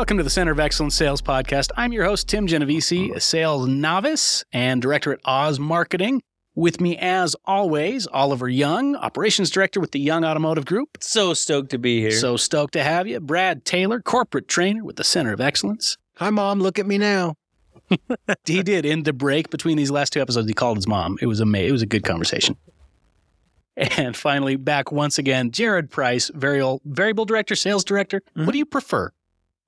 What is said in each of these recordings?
Welcome to the Center of Excellence Sales Podcast. I'm your host, Tim Genovese, a sales novice and director at Oz Marketing. With me, as always, Oliver Young, operations director with the Young Automotive Group. So stoked to be here. So stoked to have you. Brad Taylor, corporate trainer with the Center of Excellence. Hi, Mom. Look at me now. he did in the break between these last two episodes. He called his mom. It was amazing. It was a good conversation. And finally, back once again, Jared Price, variable, variable director, sales director. Mhm. What do you prefer?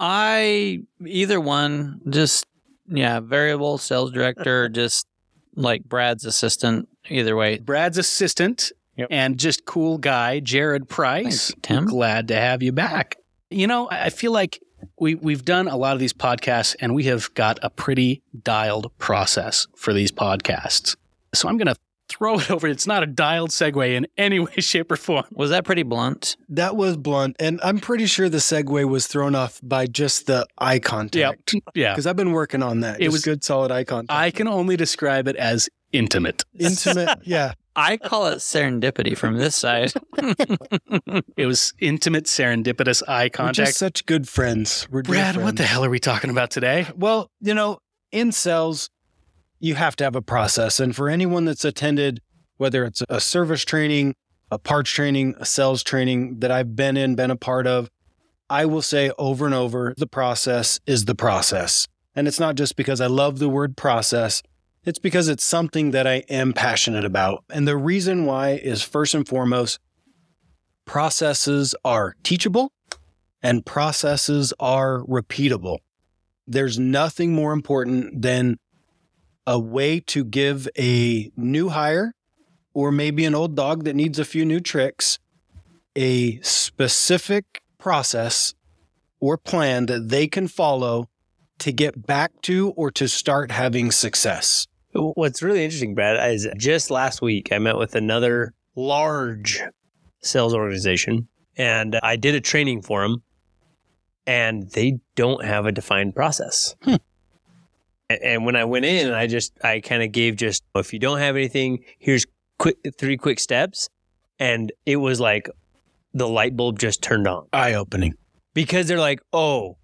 I either one, just yeah, variable sales director, just like Brad's assistant. Either way, Brad's assistant Yep. and just cool guy, Jared Price. Thanks, Tim. Glad to have you back. You know, I I feel like we we've done a lot of these podcasts and we have got a pretty dialed process for these podcasts. So I'm going to throw it over. It's not a dialed segue in any way, shape, or form. Was that pretty blunt? That was blunt. And I'm pretty sure the segue was thrown off by just the eye contact. Yeah. Because I've been working on that. It It was- was good, solid eye contact. I can only describe it as intimate. Intimate. yeah. I call it serendipity from this side. It was intimate, serendipitous eye We're contact. just such good friends. We're dear Brad, what the hell are we talking about today? Well, you know, in sales, you have to have a process. And for anyone that's attended, whether it's a service training, a parts training, a sales training that I've been in, been a part of, I will say over and over the process is the process. And it's not just because I love the word process, it's because it's something that I am passionate about. And the reason why is first and foremost, processes are teachable and processes are repeatable there's nothing more important than a way to give a new hire or maybe an old dog that needs a few new tricks a specific process or plan that they can follow to get back to or to start having success. What's really interesting, Brad, is just last week I met with another large sales organization and I did a training for them and they don't have a defined process. Hmm. And when I went in, I just, I kind of gave just, if you don't have anything, here's quick, three quick steps. And it was like the light bulb just turned on Eye opening. because they're like, oh,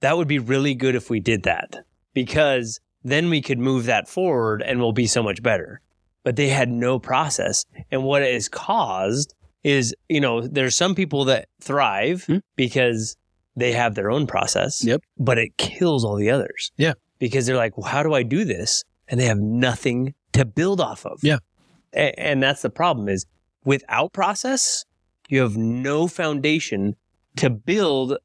that would be really good if we did that because then we could move that forward and we'll be so much better. But they had no process. And what it has caused is, you know, there's some people that thrive Hmm. because they have their own process. Yep. But it kills all the others. Yeah. Because they're like, well, how do I do this? And they have nothing to build off of. Yeah. A- and that's the problem is without process, you have no foundation to build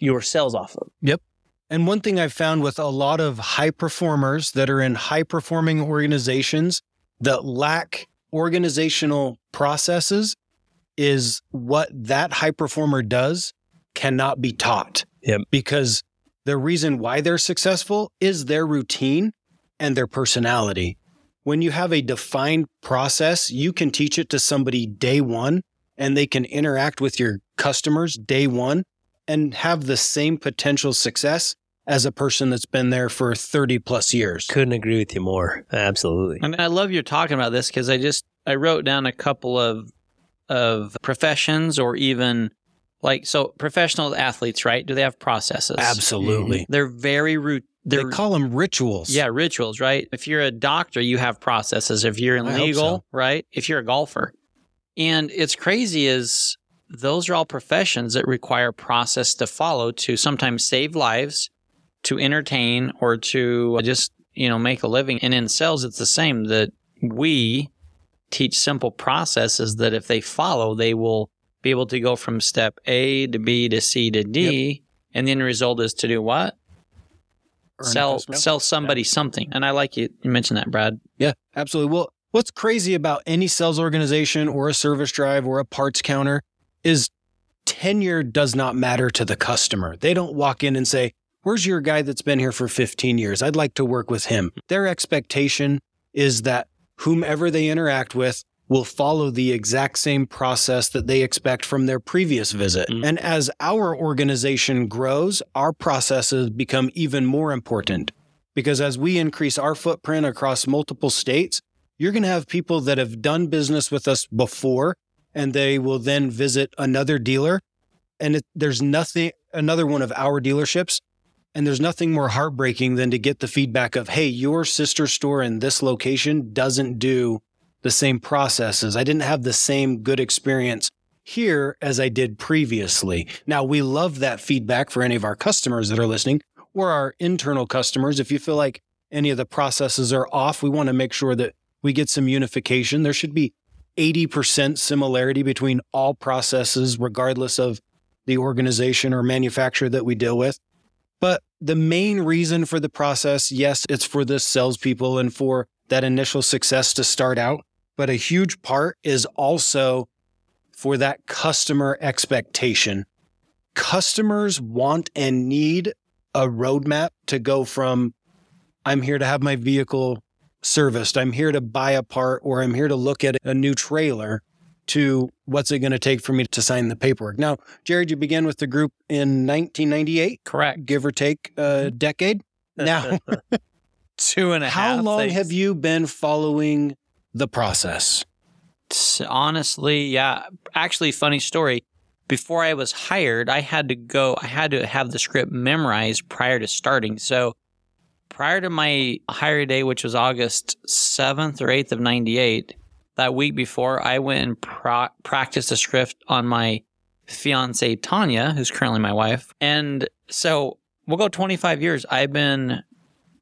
your sales off of. Yep. And one thing I've found with a lot of high performers that are in high performing organizations that lack organizational processes is what that high performer does cannot be taught. Yep. Because the reason why they're successful is their routine and their personality. When you have a defined process, you can teach it to somebody day one and they can interact with your customers day one and have the same potential success as a person that's been there for 30 plus years. Couldn't agree with you more. Absolutely. And I love you're talking about this because I just I wrote down a couple of of professions or even like so professional athletes, right? Do they have processes? Absolutely. Mm-hmm. They're very root. They They're call them rituals. yeah rituals, right? If you're a doctor, you have processes. If you're in I legal, so. right? If you're a golfer, and it's crazy is those are all professions that require process to follow to sometimes save lives, to entertain, or to just you know make a living. And in sales, it's the same. That we teach simple processes that if they follow, they will be able to go from step A to B to C to D. And the end result is to do what? Earn sell sell somebody something. And I like you, you mentioned that, Brad. Yeah, absolutely. Well, what's crazy about any sales organization or a service drive or a parts counter is tenure does not matter to the customer. They don't walk in and say, Where's your guy that's been here for 15 years? I'd like to work with him. Their expectation is that whomever they interact with will follow the exact same process that they expect from their previous visit. Mhm. And as our organization grows, our processes become even more important because as we increase our footprint across multiple states, you're going to have people that have done business with us before and they will then visit another dealer And it, there's nothing, another one of our dealerships, and there's nothing more heartbreaking than to get the feedback of, hey, your sister store in this location doesn't do the same processes. I didn't have the same good experience here as I did previously. Now, we love that feedback for any of our customers that are listening or our internal customers. If you feel like any of the processes are off, we want to make sure that we get some unification. There should be 80% similarity between all processes, regardless of the organization or manufacturer that we deal with. But the main reason for the process, yes, it's for the salespeople and for that initial success to start out. But a huge part is also for that customer expectation. Customers want and need a roadmap to go from I'm here to have my vehicle serviced, I'm here to buy a part, or I'm here to look at a new trailer to what's it going to take for me to sign the paperwork. Now, Jared, you began with the group in 1998, Correct. give or take a mm-hmm. decade. Now, Two and a half. how long have you been following the process? Honestly, yeah. Actually, funny story. Before I was hired, I had to go, I had to have the script memorized prior to starting. So prior to my hire day, which was August 7th or 8th of 98, that week before, I went and practiced the script on my fiance, Tanya, who's currently my wife. And so we'll go 25 years. I've been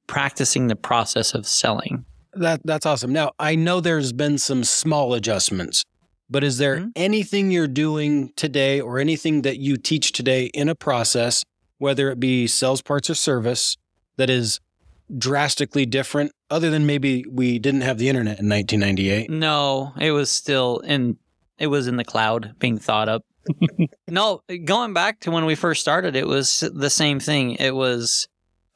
practicing the process of selling. That that's awesome. Now, I know there's been some small adjustments, but is there Mhm. anything you're doing today or anything that you teach today in a process, whether it be sales parts or service, that is drastically different other than maybe we didn't have the internet in 1998? No, it was still in it was in the cloud being thought up. no, going back to when we first started, it was the same thing. It was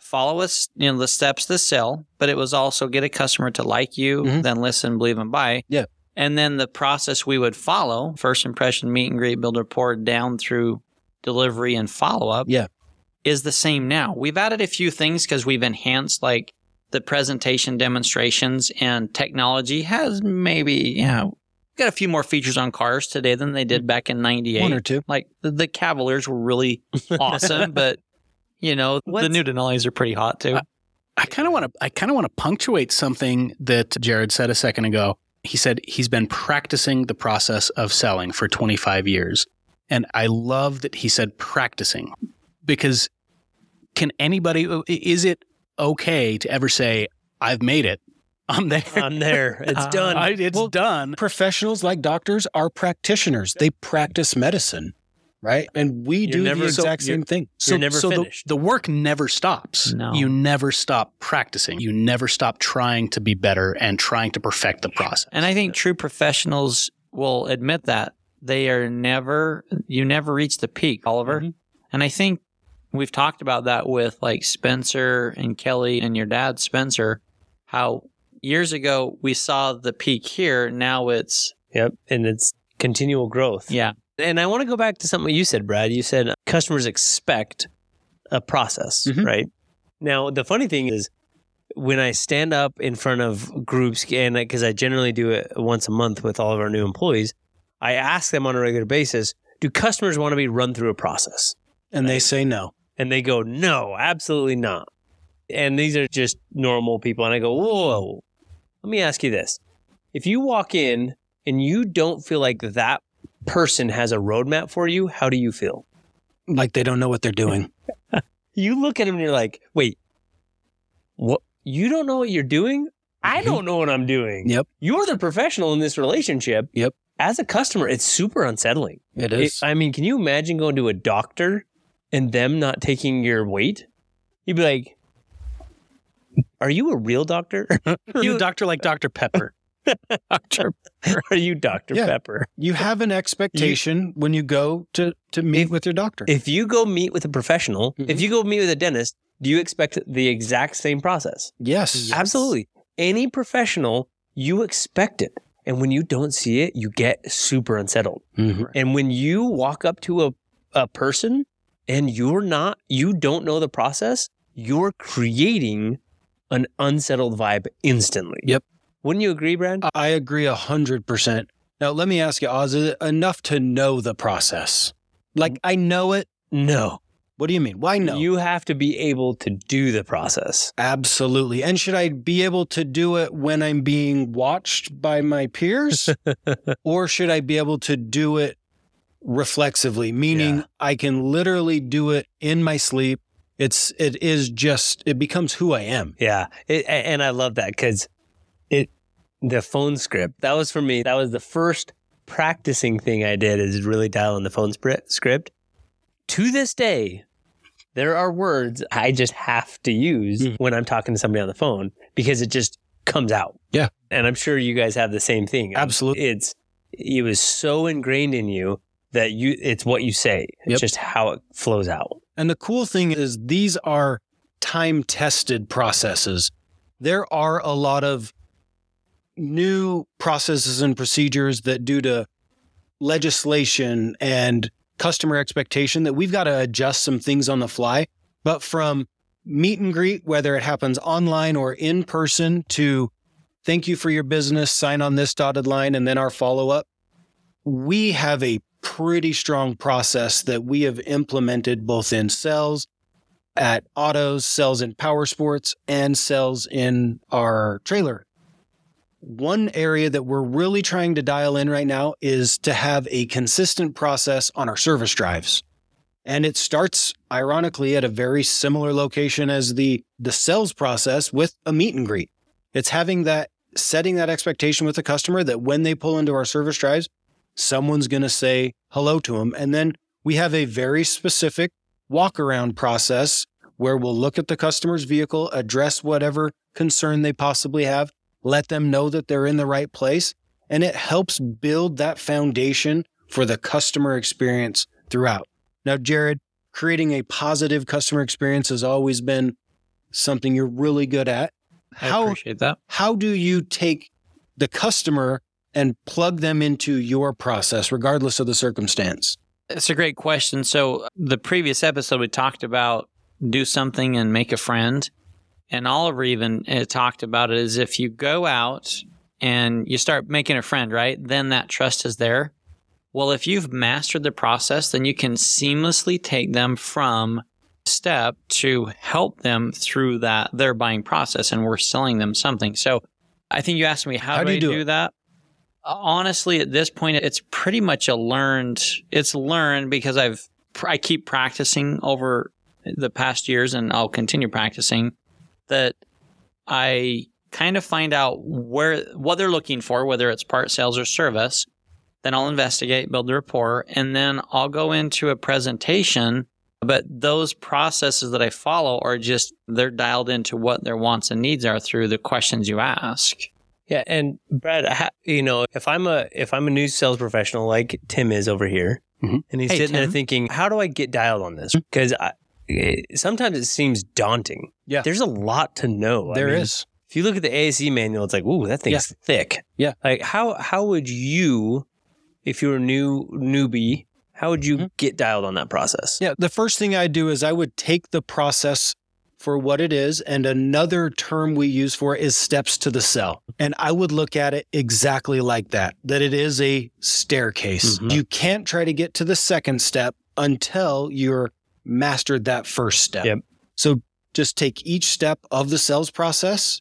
follow us, you know, the steps to sell, but it was also get a customer to like you, Mhm. then listen, believe, and buy. Yeah. And then the process we would follow, first impression, meet and greet, build rapport, down through delivery and follow up. Yeah. Is the same now. We've added a few things because we've enhanced like the presentation demonstrations and technology has maybe, you know, got a few more features on cars today than they did back in 98. One or two. like the, the Cavaliers were really awesome, but you know, the What's- new Denali's are pretty hot too. I kind of want to I kind of want to punctuate something that Jared said a second ago. He said he's been practicing the process of selling for 25 years. And I love that he said practicing because can anybody is it okay to ever say I've made it? I'm there. I'm there. It's Uh, done. I, it's Well, done. Professionals like doctors are practitioners. They practice medicine, right? And we You're do never- the exact you're- same thing. You're never so the, finished. the work never stops. No. You never stop practicing. You never stop trying to be better and trying to perfect the process. And I think true professionals will admit that they are never, you never reach the peak, Oliver. Mhm. And I think we've talked about that with like Spencer and Kelly and your dad, Spencer, how years ago we saw the peak here. Now it's, Yep. And it's continual growth. yeah, And I want to go back to something you said, Brad. You said customers expect a process, Mhm. right? Now, the funny thing is, when I stand up in front of groups, and because I generally do it once a month with all of our new employees, I ask them on a regular basis, do customers want to be run through a process? And they say no. And they go, no, absolutely not. And these are just normal people. And I go, whoa, let me ask you this. If you walk in and you don't feel like that person has a roadmap for you, how do you feel? Like they don't know what they're doing. You look at them and you're like, wait, what? You don't know what you're doing? I Mhm. don't know what I'm doing. Yep. You're the professional in this relationship. Yep. As a customer, it's super unsettling. It It- is. I mean, can you imagine going to a doctor and them not taking your weight? You'd be like, "Are you a real doctor? you doctor like Dr. Pepper. Dr. Are you Doctor Yeah. Pepper?" you have an expectation when you go to, to meet If- with your doctor. If you go meet with a professional, if Mhm. you go meet with a dentist, do you expect the exact same process? yes. Absolutely. Any professional, you expect it, and when you don't see it, you get super unsettled. Mhm. And when you walk up to a, a person and you're not, you don't know the process, you're creating an unsettled vibe instantly. Yep. Wouldn't you agree, Brad? I agree a hundred percent. Now let me ask you, Oz, is it enough to know the process? Like I know it. No. What do you mean? Why no? You have to be able to do the process. Absolutely. And should I be able to do it when I'm being watched by my peers? or should I be able to do it reflexively, meaning Yeah. I can literally do it in my sleep? It's it is just it becomes who I am. Yeah. It, and I love that because it, the phone script, that was for me, that was the first practicing thing I did is really dial in the phone script. To this day, there are words I just have to use Mhm. when I'm talking to somebody on the phone because it just comes out. Yeah. And I'm sure you guys have the same thing. Absolutely. It's, it was so ingrained in you that you, it's what you say. It's Yep. just how it flows out. And the cool thing is these are time tested processes. There are a lot of new processes and procedures that due to legislation and customer expectation that we've got to adjust some things on the fly. But from meet and greet, whether it happens online or in person to thank you for your business, sign on this dotted line, and then our follow up, we have a pretty strong process that we have implemented both in sales at autos, sales in power sports, and sales in our trailer. One area that we're really trying to dial in right now is to have a consistent process on our service drives. And it starts ironically at a very similar location as the the sales process with a meet and greet. It's having that setting that expectation with the customer that when they pull into our service drives, someone's going to say hello to them. And then we have a very specific walk around process where we'll look at the customer's vehicle, address whatever concern they possibly have, let them know that they're in the right place. And it helps build that foundation for the customer experience throughout. Now, Jared, creating a positive customer experience has always been something you're really good at. I How appreciate that. how do you take the customer and plug them into your process, regardless of the circumstance? It's a great question. So, the previous episode, we talked about do something and make a friend. And Oliver even uh, talked about it is if you go out and you start making a friend, right? Then that trust is there. Well, if you've mastered the process, then you can seamlessly take them from step to help them through that their buying process and we're selling them something. So I think you asked me how, How do, do you I do do that? Honestly, at this point, it's pretty much a learned. It's learned because I've I keep practicing over the past years, and I'll continue practicing. That I kind of find out where what they're looking for, whether it's part sales or service. Then I'll investigate, build the rapport, and then I'll go into a presentation. But those processes that I follow are just they're dialed into what their wants and needs are through the questions you ask. Yeah, and Brad, you know, if I'm a if I'm a new sales professional like Tim is over here, Mhm. and he's Hey, sitting there thinking, how do I get dialed on this? Because sometimes it seems daunting. Yeah. there's a lot to know. There I is. If you look at the ASE manual, it's like, ooh, that thing's thick. Yeah. Like how how would you, if you're a new newbie, how would you Mhm. get dialed on that process? Yeah. The first thing I do is I would take the process for what it is. And another term we use for it is steps to the cell. And I would look at it exactly like that, that it is a staircase. Mhm. You can't try to get to the second step until you're mastered that first step. Yep. So just take each step of the sales process,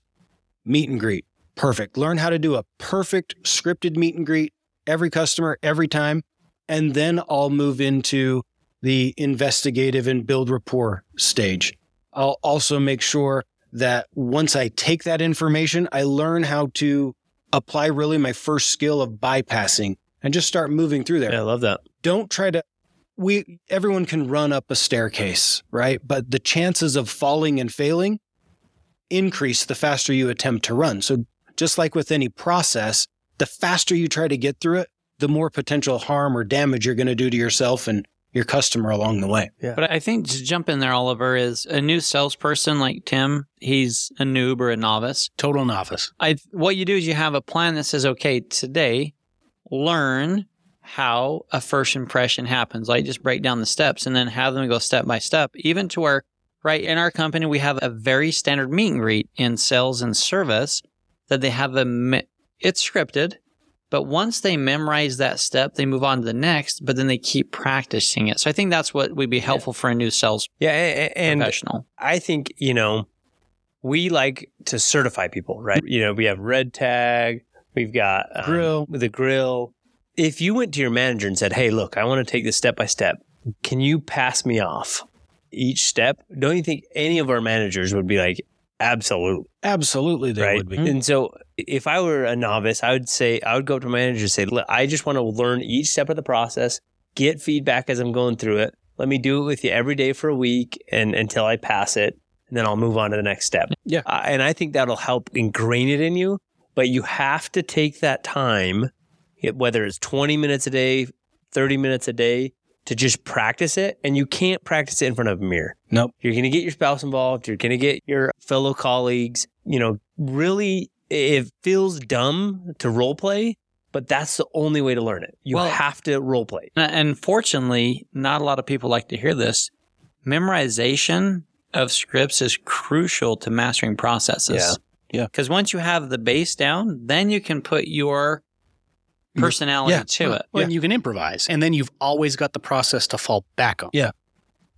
meet and greet. Perfect. Learn how to do a perfect scripted meet and greet every customer every time. And then I'll move into the investigative and build rapport stage. I'll also make sure that once I take that information, I learn how to apply really my first skill of bypassing and just start moving through there Yeah, I love that. don't try to we everyone can run up a staircase right but the chances of falling and failing increase the faster you attempt to run so just like with any process the faster you try to get through it the more potential harm or damage you're going to do to yourself and your customer along the way But I think to jump in there, Oliver, is a new salesperson like Tim, he's a noob or a novice. Total novice. I what you do is you have a plan that says, okay, today, learn how a first impression happens. Like just break down the steps and then have them go step by step, even to where right in our company we have a very standard meet and greet in sales and service that they have a it's scripted, But once they memorize that step, they move on to the next, but then they keep practicing it. So I think that's what would be helpful for a new sales Yeah, a- a- and professional. I think, you know, we like to certify people, right? You know, we have red tag, we've got um, Grill. the grill. If you went to your manager and said, "Hey, look, I want to take this step by step. Can you pass me off each step?" Don't you think any of our managers would be like, "Absolutely." Absolutely, they right? would be. And so if I were a novice, I would say I would go up to my manager and say, "Look, I just want to learn each step of the process, get feedback as I'm going through it. Let me do it with you every day for a week and until I pass it, and then I'll move on to the next step." Yeah. Uh, and I think that'll help ingrain it in you, but you have to take that time, it- whether it's 20 minutes a day, 30 minutes a day, to just practice it. And you can't practice it in front of a mirror. Nope. You're going to get your spouse involved. You're going to get your fellow colleagues. You know, really, it feels dumb to role play, but that's the only way to learn it. You Well- have to role play. And fortunately, not a lot of people like to hear this. Memorization of scripts is crucial to mastering processes. Yeah. Yeah. Because once you have the base down, then you can put your personality Yeah. to it. Well, you can improvise, and then you've always got the process to fall back on. Yeah.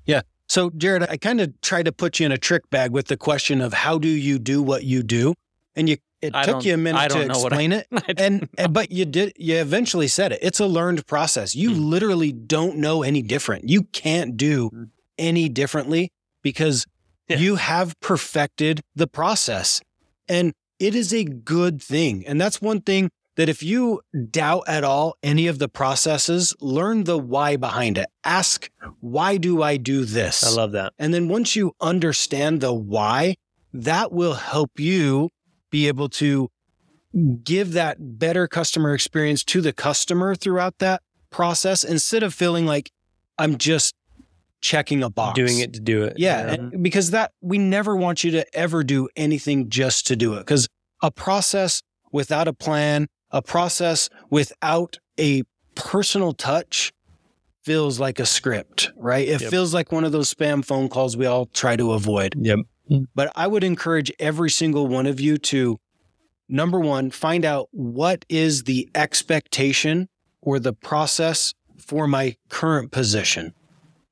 Yeah. So, Jared, I kind of tried to put you in a trick bag with the question of how do you do what you do, and you it I took you a minute I to don't know what I- explain it, and, and but you did you eventually said it. It's a learned process. You Mm. literally don't know any different. You can't do Mm. any differently because Yeah. you have perfected the process, and it is a good thing. And that's one thing that if you doubt at all any of the processes, learn the why behind it. Ask, why do I do this? I love that. And then once you understand the why, that will help you be able to give that better customer experience to the customer throughout that process instead of feeling like I'm just checking a box. Doing it to do it. Yeah, and- because that we never want you to ever do anything just to do it. Because a process without a plan, a process without a personal touch feels like a script, right? It Yep. feels like one of those spam phone calls we all try to avoid. Yep. Hmm. But I would encourage every single one of you to number one, find out what is the expectation or the process for my current position.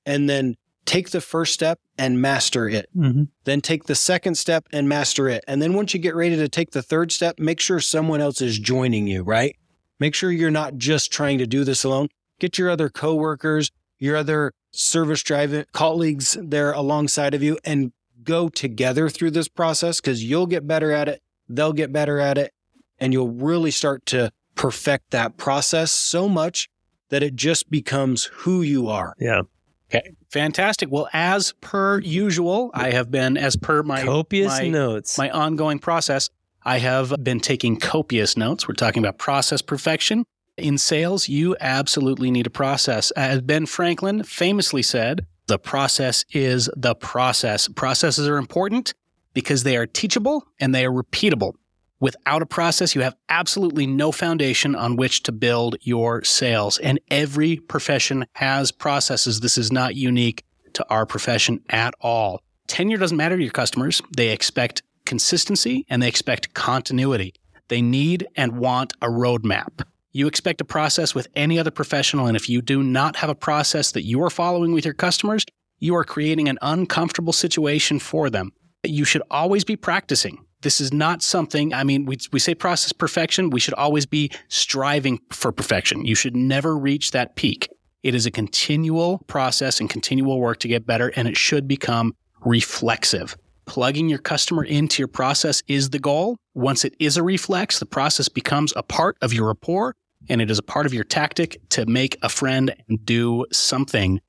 And then take the first step and master it. Mm-hmm. Then take the second step and master it. And then once you get ready to take the third step, make sure someone else is joining you, right? Make sure you're not just trying to do this alone. Get your other coworkers, your other service driving colleagues there alongside of you and go together through this process because you'll get better at it. They'll get better at it. And you'll really start to perfect that process so much that it just becomes who you are. Yeah. Okay, fantastic. Well, as per usual, I have been, as per my Copious my, notes. my ongoing process, I have been taking copious notes. We're talking about process perfection. In sales, you absolutely need a process. As Ben Franklin famously said, the process is the process. Processes are important because they are teachable and they are repeatable. Without a process, you have absolutely no foundation on which to build your sales. And every profession has processes. This is not unique to our profession at all. Tenure doesn't matter to your customers. They expect consistency and they expect continuity. They need and want a roadmap. You expect a process with any other professional, and if you do not have a process that you are following with your customers, you are creating an uncomfortable situation for them. You should always be practicing. This is not something, I mean, we, we say process perfection. We should always be striving for perfection. You should never reach that peak. It is a continual process and continual work to get better, and it should become reflexive. Plugging your customer into your process is the goal. Once it is a reflex, the process becomes a part of your rapport and it is a part of your tactic to make a friend do something.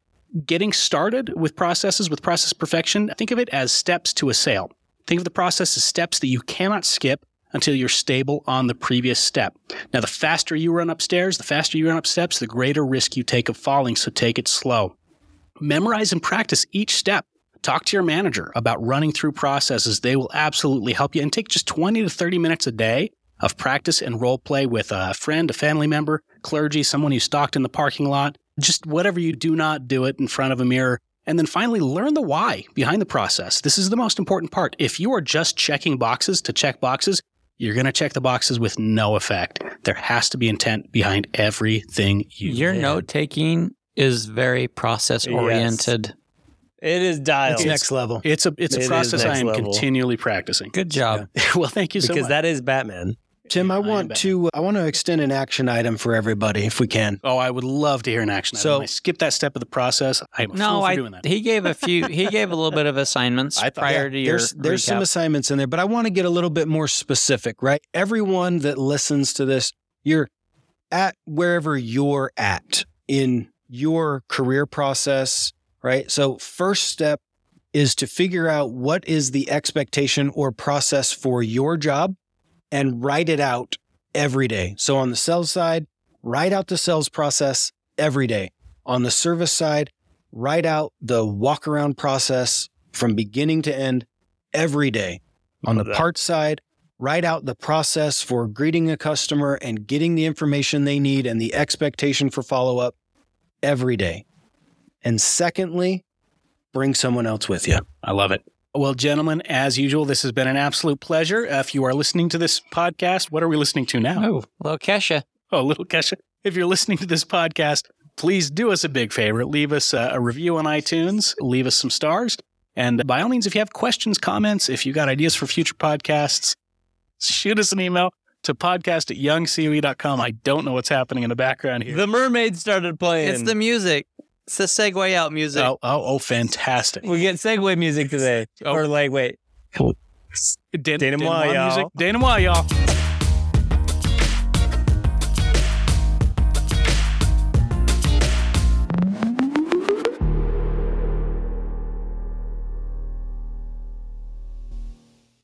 Getting started with processes, with process perfection, think of it as steps to a sale. Think of the process as steps that you cannot skip until you're stable on the previous step. Now, the faster you run upstairs, the faster you run up steps, the greater risk you take of falling, so take it slow. Memorize and practice each step. Talk to your manager about running through processes. They will absolutely help you and take just 20 to 30 minutes a day of practice and role play with a friend, a family member, clergy, someone you stalked in the parking lot. Just whatever you do not do it in front of a mirror. And then finally, learn the why behind the process. This is the most important part. If you are just checking boxes to check boxes, you're going to check the boxes with no effect. There has to be intent behind everything you do. Your note taking is very process oriented. Yes. It is dialed. It's next level. It's a it's a is process I am level. continually practicing. Good job. well, thank you so much. because much. that is Batman. Tim, I I want to I want to extend an action item for everybody if we can. oh, I would love to hear an action. So- item. I skip that step of the process. I'm No, fool for I doing that. he gave a few. He gave a little bit of assignments I thought- prior to your there's there's some assignments in there, but I want to get a little bit more specific, right? Everyone that listens to this, you're at wherever you're at in your career process, right? So first step is to figure out what is the expectation or process for your job and write it out every day. So on the sales side, write out the sales process every day. On the service side, write out the walk around process from beginning to end every day. On the that. parts side, write out the process for greeting a customer and getting the information they need and the expectation for follow up every day. And secondly, bring someone else with you. I love it. Well, gentlemen, as usual, this has been an absolute pleasure. Uh, If you are listening to this podcast, what are we listening to now? Oh, little Kesha. Oh, little Kesha. If you're listening to this podcast, please do us a big favor. Leave us a, a review on iTunes, leave us some stars. And by all means, if you have questions, comments, if you got ideas for future podcasts, shoot us an email to podcast at youngcoe.com. I don't know what's happening in the background here. The mermaid started playing. It's the music. It's the segue out music. oh, oh, oh, fantastic. we get segue music today. Oh. Or like, wait. Den- Denouement, denouement y'all. music. Denouement, y'all.